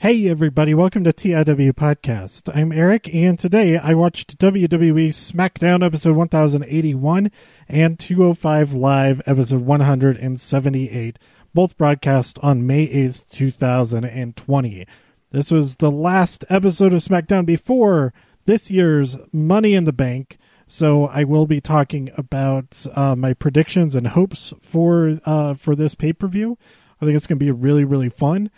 Hey, everybody, welcome to TIW Podcast. I'm Eric, and today I watched WWE SmackDown episode 1081 and 205 Live episode 178, both broadcast on May 8th, 2020. This was the last episode of SmackDown before this year's Money in the Bank, so I will be talking about uh, my predictions and hopes for uh, for this pay per view. I think it's going to be really, really fun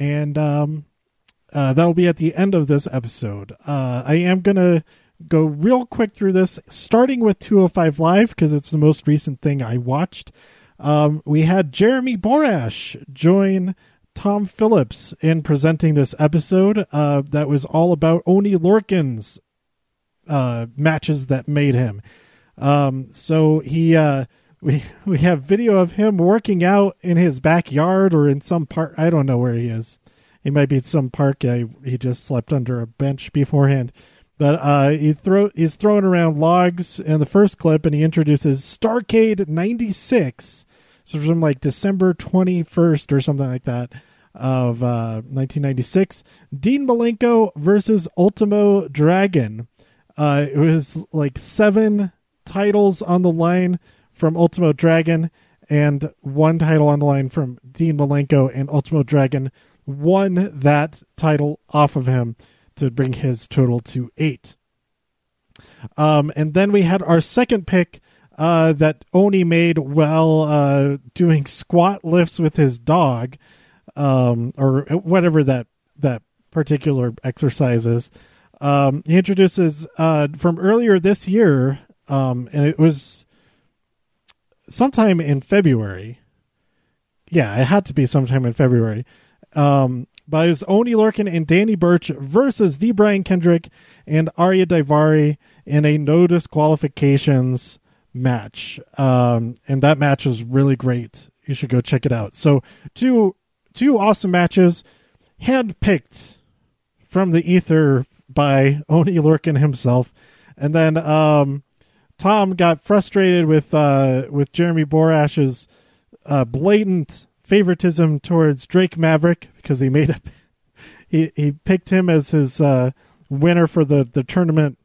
and um, uh, that'll be at the end of this episode. Uh, I am gonna go real quick through this, starting with 205 Live because it's the most recent thing I watched. Um, we had Jeremy Borash join Tom Phillips in presenting this episode uh, that was all about Oney Lorcan's uh, matches that made him. Um, so he uh, we we have video of him working out in his backyard or in some park. I don't know where he is. He might be in some park. Uh, he just slept under a bench beforehand. But uh, he throw he's throwing around logs in the first clip, and he introduces Starcade '96. So from like December 21st or something like that of uh, 1996, Dean Malenko versus Ultimo Dragon. Uh, it was like seven titles on the line from Ultimo Dragon and one title on the line from Dean Malenko, and Ultimo Dragon won that title off of him to bring his total to eight. Um, and then we had our second pick uh, that Oney made while uh, doing squat lifts with his dog, um, or whatever that that particular exercise is. Um, he introduces uh, from earlier this year, um, and it was sometime in February. Yeah, it had to be sometime in February. Um, but it was Oney Lorcan and Danny Burch versus the Brian Kendrick and Ariya Daivari in a no disqualifications match. Um, and that match was really great. You should go check it out. So two two awesome matches, handpicked from the ether by Oney Lorcan himself. And then um, Tom got frustrated with uh, with Jeremy Borash's uh, blatant favoritism towards Drake Maverick because he made a he he picked him as his uh, winner for the the tournament,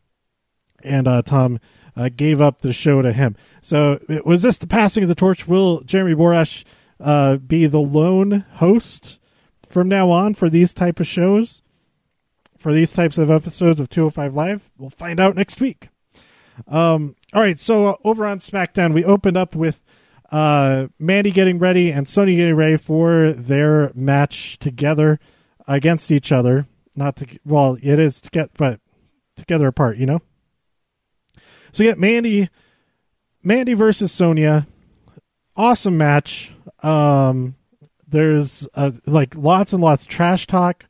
and uh, Tom uh, gave up the show to him. So was this the passing of the torch? Will Jeremy Borash uh, be the lone host from now on for these type of shows? For these types of episodes of 205 Live, we'll find out next week. Um, all right, so uh, over on SmackDown, we opened up with uh, Mandy getting ready and Sonya getting ready for their match together against each other. Not to well, it is to get but together apart, you know. So get Mandy, Mandy versus Sonya, awesome match. Um, there's uh, like lots and lots of trash talk,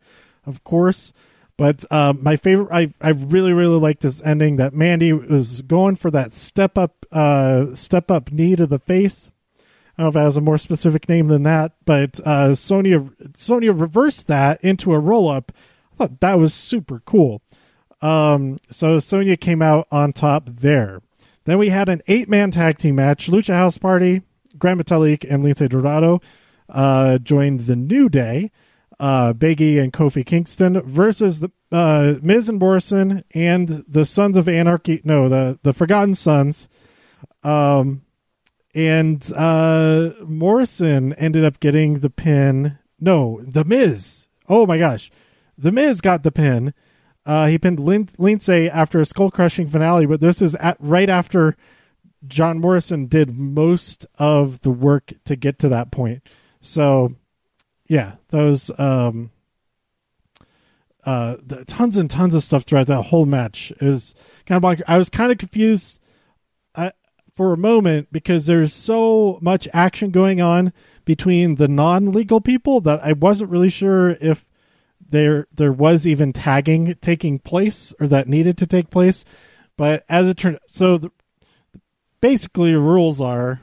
of course. But uh, my favorite, I I really really like this ending that Mandy was going for that step up uh, step up knee to the face. I don't know if it has a more specific name than that, but uh, Sonya reversed that into a roll up. I thought that was super cool. Um, so Sonya came out on top there. Then we had an eight man tag team match. Lucha House Party, Gran Metalik, and Lince Dorado uh, joined the New Day uh, Biggie and Kofi Kingston versus the uh, Miz and Morrison and the Sons of Anarchy. No, the the Forgotten Sons. Um, and uh, Morrison ended up getting the pin. No, the Miz. Oh my gosh, the Miz got the pin. Uh, he pinned Lin- Lince after a skull crushing finale, but this is at right after John Morrison did most of the work to get to that point. So yeah, those um, uh, tons and tons of stuff throughout that whole match is kind of like I was kind of confused uh, for a moment because there's so much action going on between the non-legal people that I wasn't really sure if there there was even tagging taking place or that needed to take place. But as it turned, so the, basically, the rules are,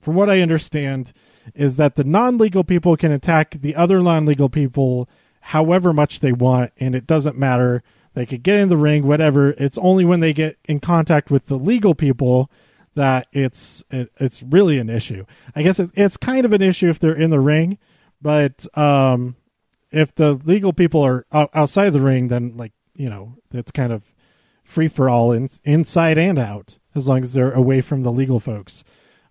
from what I understand, is that the non-legal people can attack the other non-legal people however much they want and it doesn't matter. They could get in the ring whatever. It's only when they get in contact with the legal people that it's it, it's really an issue. I guess it's, it's kind of an issue if they're in the ring but um if the legal people are outside the ring, then like you know it's kind of free for all in, inside and out as long as they're away from the legal folks.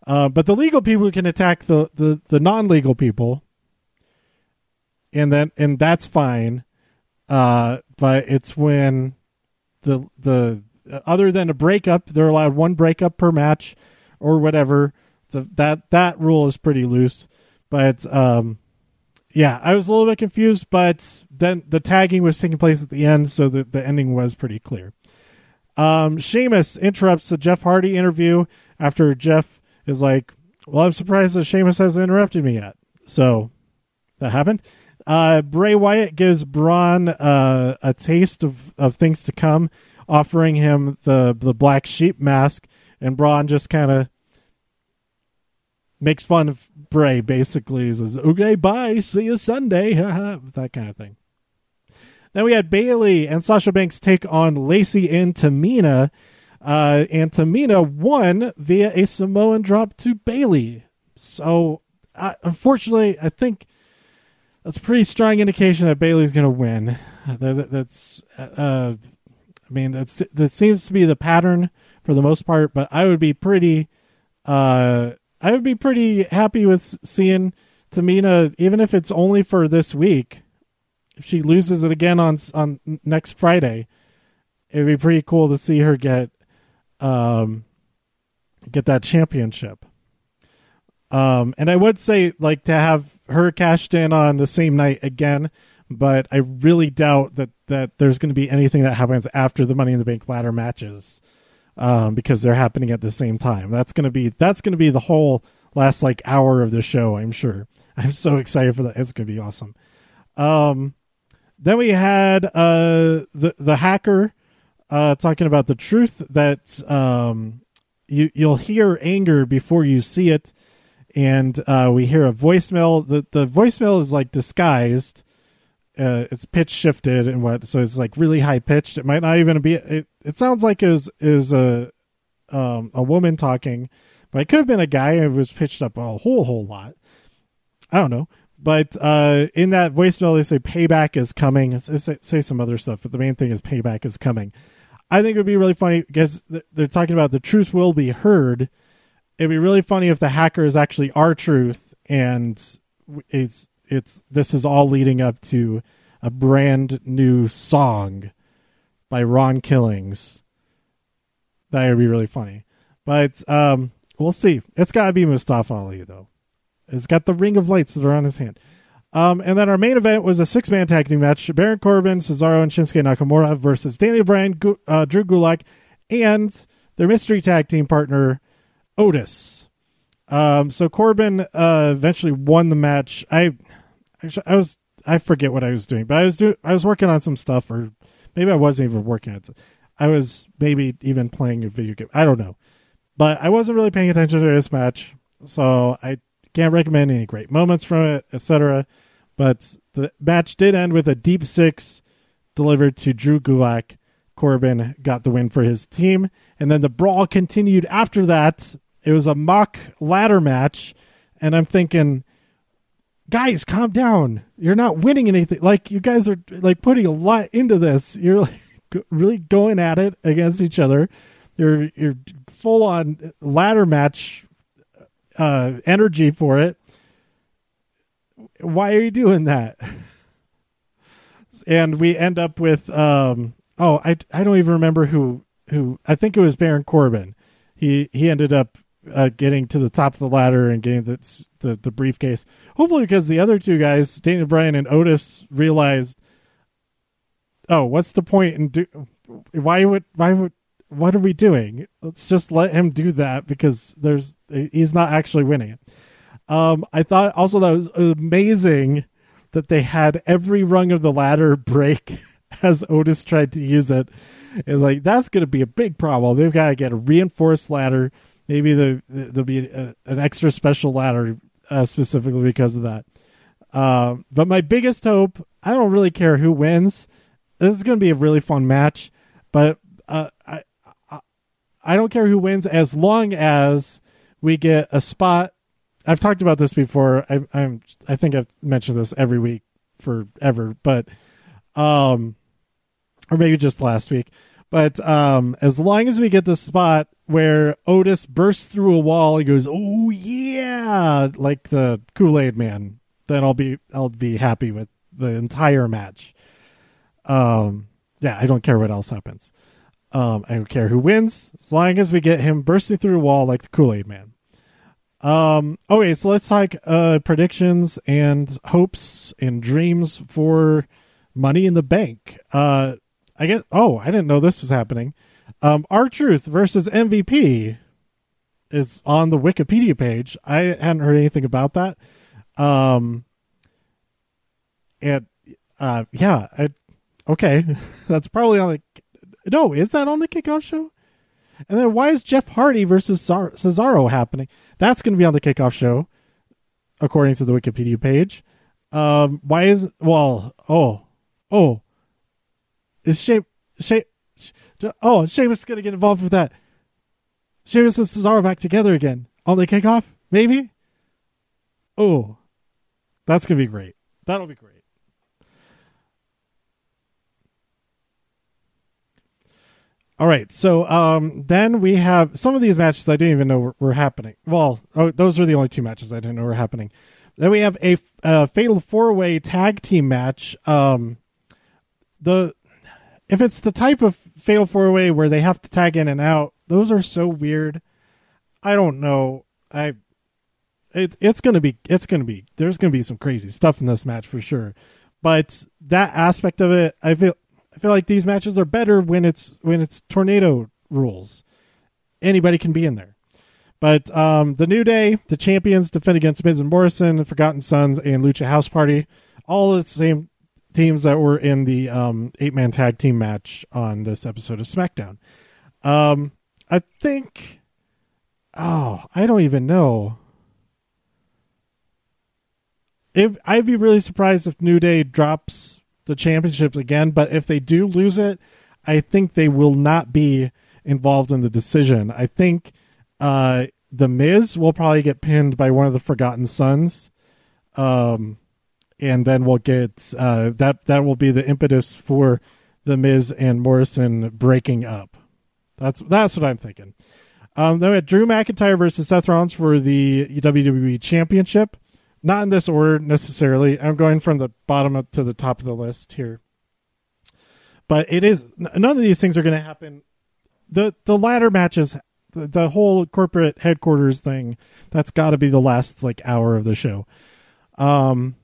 Uh, but the legal people can attack the, the, the non legal people, and then and that's fine. Uh, but it's when the the other than a breakup, they're allowed one breakup per match or whatever. The, that that rule is pretty loose, but um, yeah, I was a little bit confused. But then the tagging was taking place at the end, so the the ending was pretty clear. Um, Sheamus interrupts the Jeff Hardy interview after Jeff is like, "Well, I'm surprised that Sheamus hasn't interrupted me yet." So that happened. Uh, Bray Wyatt gives Braun uh, a taste of, of things to come, offering him the the black sheep mask, and Braun just kind of makes fun of Bray. Basically, he says, "Okay, bye, see you Sunday," that kind of thing. Then we had Bayley and Sasha Banks take on Lacey and Tamina. Uh, and Tamina won via a Samoan drop to Bayley. So, uh, unfortunately, I think that's a pretty strong indication that Bayley's going to win. That, that's, uh, I mean, that's that seems to be the pattern for the most part. But I would be pretty, uh, I would be pretty happy with seeing Tamina, even if it's only for this week if she loses it again on on next Friday, it'd be pretty cool to see her get um get that championship. Um and I would say like to have her cashed in on the same night again, but I really doubt that that there's going to be anything that happens after the Money in the Bank ladder matches. Um, because they're happening at the same time. That's gonna be that's gonna be the whole last like hour of the show. I'm sure. I'm so excited for that. It's gonna be awesome. Um, then we had uh, the the hacker uh, talking about the truth that um, you you'll hear anger before you see it, and uh, we hear a voicemail. the The voicemail is like disguised. Uh, it's pitch shifted and what, so it's like really high pitched. It might not even be. It, it sounds like was is a um, a woman talking, but it could have been a guy. It was pitched up a whole whole lot. I don't know. But uh, in that voicemail, they say payback is coming. Say some other stuff, but the main thing is payback is coming. I think it would be really funny because they're talking about the truth will be heard. It'd be really funny if the hacker is actually R-Truth and it's it's this is all leading up to a brand new song by Ron Killings. That would be really funny. But um, we'll see. It's got to be Mustafa Ali though. He's got the ring of lights that are on his hand. Um, and then our main event was a six man tag team match Baron Corbin, Cesaro, and Shinsuke Nakamura versus Daniel Bryan, uh, Drew Gulak, and their mystery tag team partner, Otis. Um, so Corbin uh, eventually won the match. I actually, I was I forget what I was doing, but I was I was working on some stuff, or maybe I wasn't even working on it. I was maybe even playing a video game. I don't know, but I wasn't really paying attention to this match, so I can't recommend any great moments from it, etc. But the match did end with a deep six delivered to Drew Gulak. Corbin got the win for his team. And then the brawl continued after that. It was a mock ladder match. And I'm thinking, guys, calm down. You're not winning anything. Like, you guys are like putting a lot into this. You're like really going at it against each other. You're, you're full on ladder match uh, energy for it. Why are you doing that? And we end up with um, oh I I don't even remember who who I think it was Baron Corbin. He he ended up uh, getting to the top of the ladder and getting the, the, the briefcase. Hopefully, because the other two guys, Daniel Bryan and Otis, realized, oh, what's the point in do? Why would why would what are we doing? Let's just let him do that because there's he's not actually winning it. Um, I thought also that was amazing that they had every rung of the ladder break as Otis tried to use it. It's like that's going to be a big problem. They've got to get a reinforced ladder. Maybe the, there'll be a, an extra special ladder uh, specifically because of that. Uh, but my biggest hope, I don't really care who wins. This is going to be a really fun match. But uh, I, I don't care who wins as long as we get a spot. I've talked about this before. I, I'm I think I've mentioned this every week forever, but um, or maybe just last week. But um, as long as we get the spot where Otis bursts through a wall, he goes, "Oh yeah!" like the Kool Aid Man. Then I'll be I'll be happy with the entire match. Um, yeah, I don't care what else happens. Um, I don't care who wins as long as we get him bursting through a wall like the Kool Aid Man. Um, okay, so let's talk uh, predictions and hopes and dreams for Money in the Bank. Uh, I guess. Oh, I didn't know this was happening. Um, R-Truth versus MVP is on the Wikipedia page. I hadn't heard anything about that. Um, and uh, yeah, I, okay, that's probably on the. No, is that on the kickoff show? And then why is Jeff Hardy versus Cesaro happening? That's going to be on the kickoff show, according to the Wikipedia page. Um, why is well? Oh, oh, is Shea Shea? Oh, Sheamus going to get involved with that. Sheamus and Cesaro back together again on the kickoff, maybe. Oh, that's going to be great. That'll be great. All right, so um, then we have some of these matches I didn't even know were, were, happening. Well, oh, those are the only two matches I didn't know were happening. Then we have a, a fatal four way tag team match. Um, the if it's the type of fatal four way where they have to tag in and out, those are so weird. I don't know. I it's it's gonna be it's gonna be there's gonna be some crazy stuff in this match for sure. But that aspect of it, I feel I feel like these matches are better when it's when it's tornado rules. Anybody can be in there. But um, the New Day, the champions, defend against Miz and Morrison, Forgotten Sons, and Lucha House Party. All the same teams that were in the um, eight man tag team match on this episode of SmackDown. Um, I think. Oh, I don't even know. If, I'd be really surprised if New Day drops the championships again. But if they do lose it, I think they will not be involved in the decision. I think uh, the Miz will probably get pinned by one of the Forgotten Sons, um, and then we'll get uh, that. That will be the impetus for the Miz and Morrison breaking up. That's that's what I'm thinking. Um, then we had Drew McIntyre versus Seth Rollins for the WWE Championship. Not in this order necessarily. I'm going from the bottom up to the top of the list here. But it is none of these things are going to happen. the The ladder matches, the, the whole corporate headquarters thing, that's got to be the last like hour of the show. Um,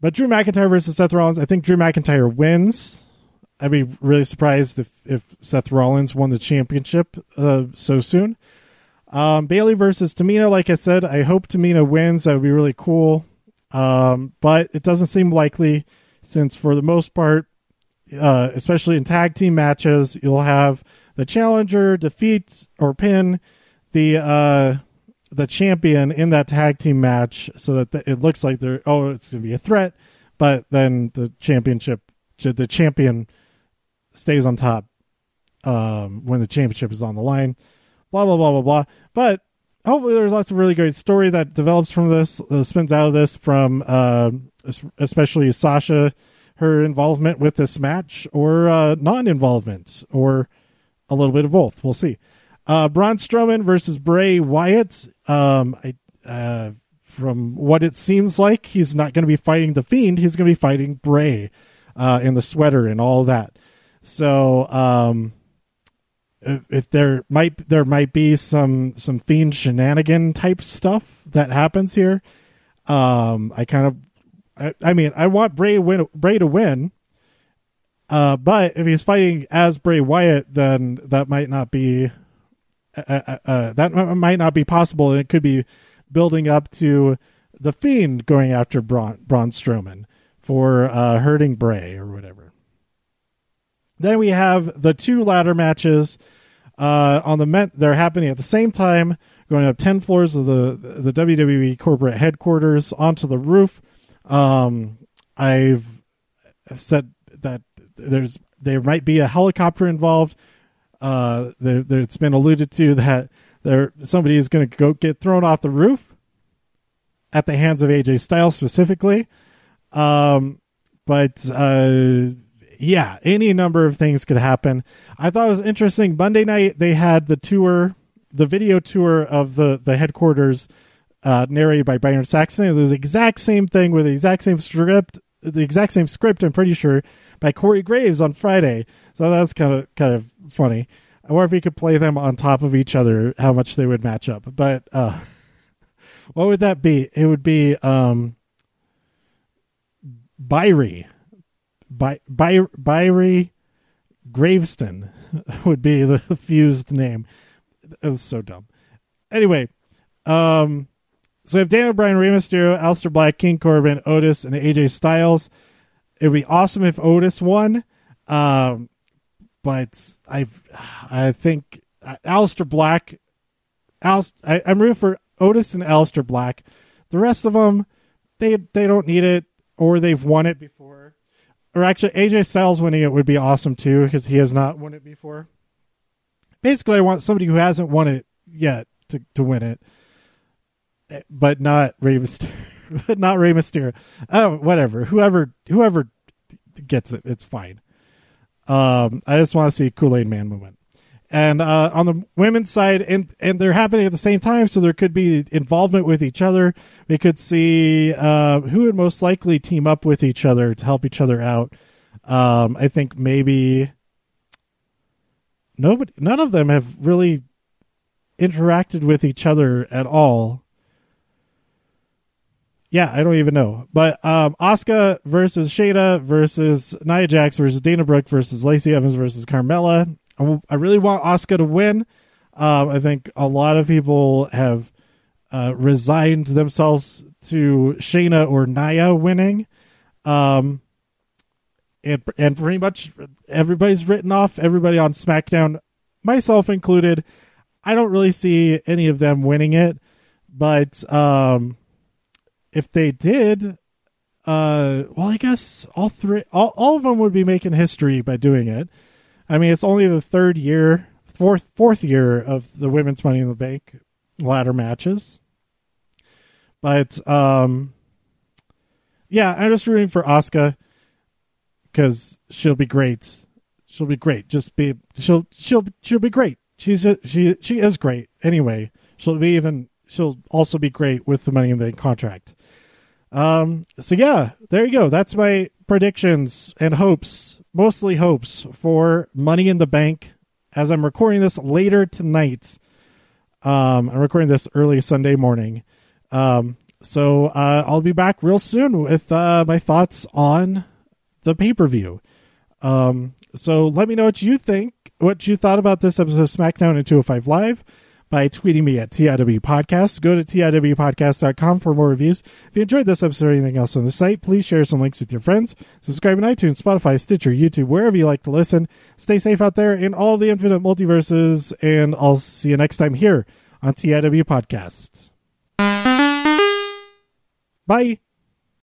but Drew McIntyre versus Seth Rollins, I think Drew McIntyre wins. I'd be really surprised if if Seth Rollins won the championship uh, so soon. Um, Bayley versus Tamina, like I said, I hope Tamina wins. That would be really cool. Um, but it doesn't seem likely since, for the most part, uh, especially in tag team matches, you'll have the challenger defeat or pin the uh, the champion in that tag team match, so that the, it looks like they're oh it's gonna be a threat, but then the championship the champion stays on top um, when the championship is on the line blah blah blah blah blah. But hopefully, there's lots of really great story that develops from this, uh, spins out of this, from uh, especially Sasha, her involvement with this match, or uh, non-involvement, or a little bit of both. We'll see. Uh, Braun Strowman versus Bray Wyatt. Um, I, uh, from what it seems like, he's not going to be fighting the Fiend. He's going to be fighting Bray uh, in the sweater and all that. So um, if there might there might be some some fiend shenanigan type stuff that happens here. Um, I kind of, I, I mean, I want Bray win Bray to win. Uh, but if he's fighting as Bray Wyatt, then that might not be, uh, uh, uh that might not be possible, and it could be building up to the Fiend going after Braun, Braun Strowman for uh, hurting Bray or whatever. Then we have the two ladder matches uh, on the Met. They're happening at the same time, going up ten floors of the the WWE corporate headquarters onto the roof. Um, I've said that there's there might be a helicopter involved. Uh, there, it's been alluded to that there somebody is going to go get thrown off the roof at the hands of AJ Styles specifically. Um, but uh, yeah, any number of things could happen. I thought it was interesting. Monday night they had the tour, the video tour of the the headquarters, uh, narrated by Byron Saxton. It was the exact same thing with the exact same script, the exact same script. I'm pretty sure by Corey Graves on Friday. So that's kind of kind of funny. I wonder if you could play them on top of each other, how much they would match up. But uh, what would that be? It would be um, Byrie by by Byrie Graveston would be the fused name. It's so dumb. Anyway, um, so if Daniel Bryan, Rey Mysterio, Aleister Black, King Corbin, Otis, and AJ Styles, it'd be awesome if Otis won. Um, but I, I think Aleister Black, I, I'm rooting for Otis and Aleister Black. The rest of them, they they don't need it, or they've won it before or actually AJ Styles winning it would be awesome too because he has not won it before. Basically, I want somebody who hasn't won it yet to, to win it, eh, but not Rey Mysterio. but not Rey Mysterio. Oh, whatever. Whoever whoever gets it, it's fine. Um, I just want to see Kool Aid Man moment and uh, on the women's side, and and they're happening at the same time, so there could be involvement with each other. We could see uh, who would most likely team up with each other to help each other out. Um, I think maybe nobody, none of them have really interacted with each other at all. Yeah, I don't even know. But um Asuka versus Shayna versus Nia Jax versus Dana Brooke versus Lacey Evans versus Carmella I really want Asuka to win. Um, I think a lot of people have uh, resigned themselves to Shayna or Nia winning. Um, and, and pretty much everybody's written off everybody on SmackDown, myself included. I don't really see any of them winning it, but um, if they did, uh, well, I guess all three, all, all of them would be making history by doing it. I mean, it's only the third year, fourth fourth year of the women's Money in the Bank ladder matches. But um, yeah, I'm just rooting for Asuka because she'll be great. She'll be great. Just be she'll she'll she'll be great. She's just, she she is great. Anyway, she'll be even she'll also be great with the Money in the Bank contract. Um. So yeah, there you go. That's my predictions and hopes, mostly hopes, for Money in the Bank as I'm recording this later tonight. Um, I'm recording this early Sunday morning. Um, so uh, I'll be back real soon with uh, my thoughts on the pay per view. Um, so let me know what you think, what you thought about this episode of SmackDown and 205 Live by tweeting me at TIW Podcast. Go to TIWpodcast.com for more reviews. If you enjoyed this episode or anything else on the site, please share some links with your friends. Subscribe on iTunes, Spotify, Stitcher, YouTube, wherever you like to listen. Stay safe out there in all the infinite multiverses, and I'll see you next time here on TIW Podcast. Bye.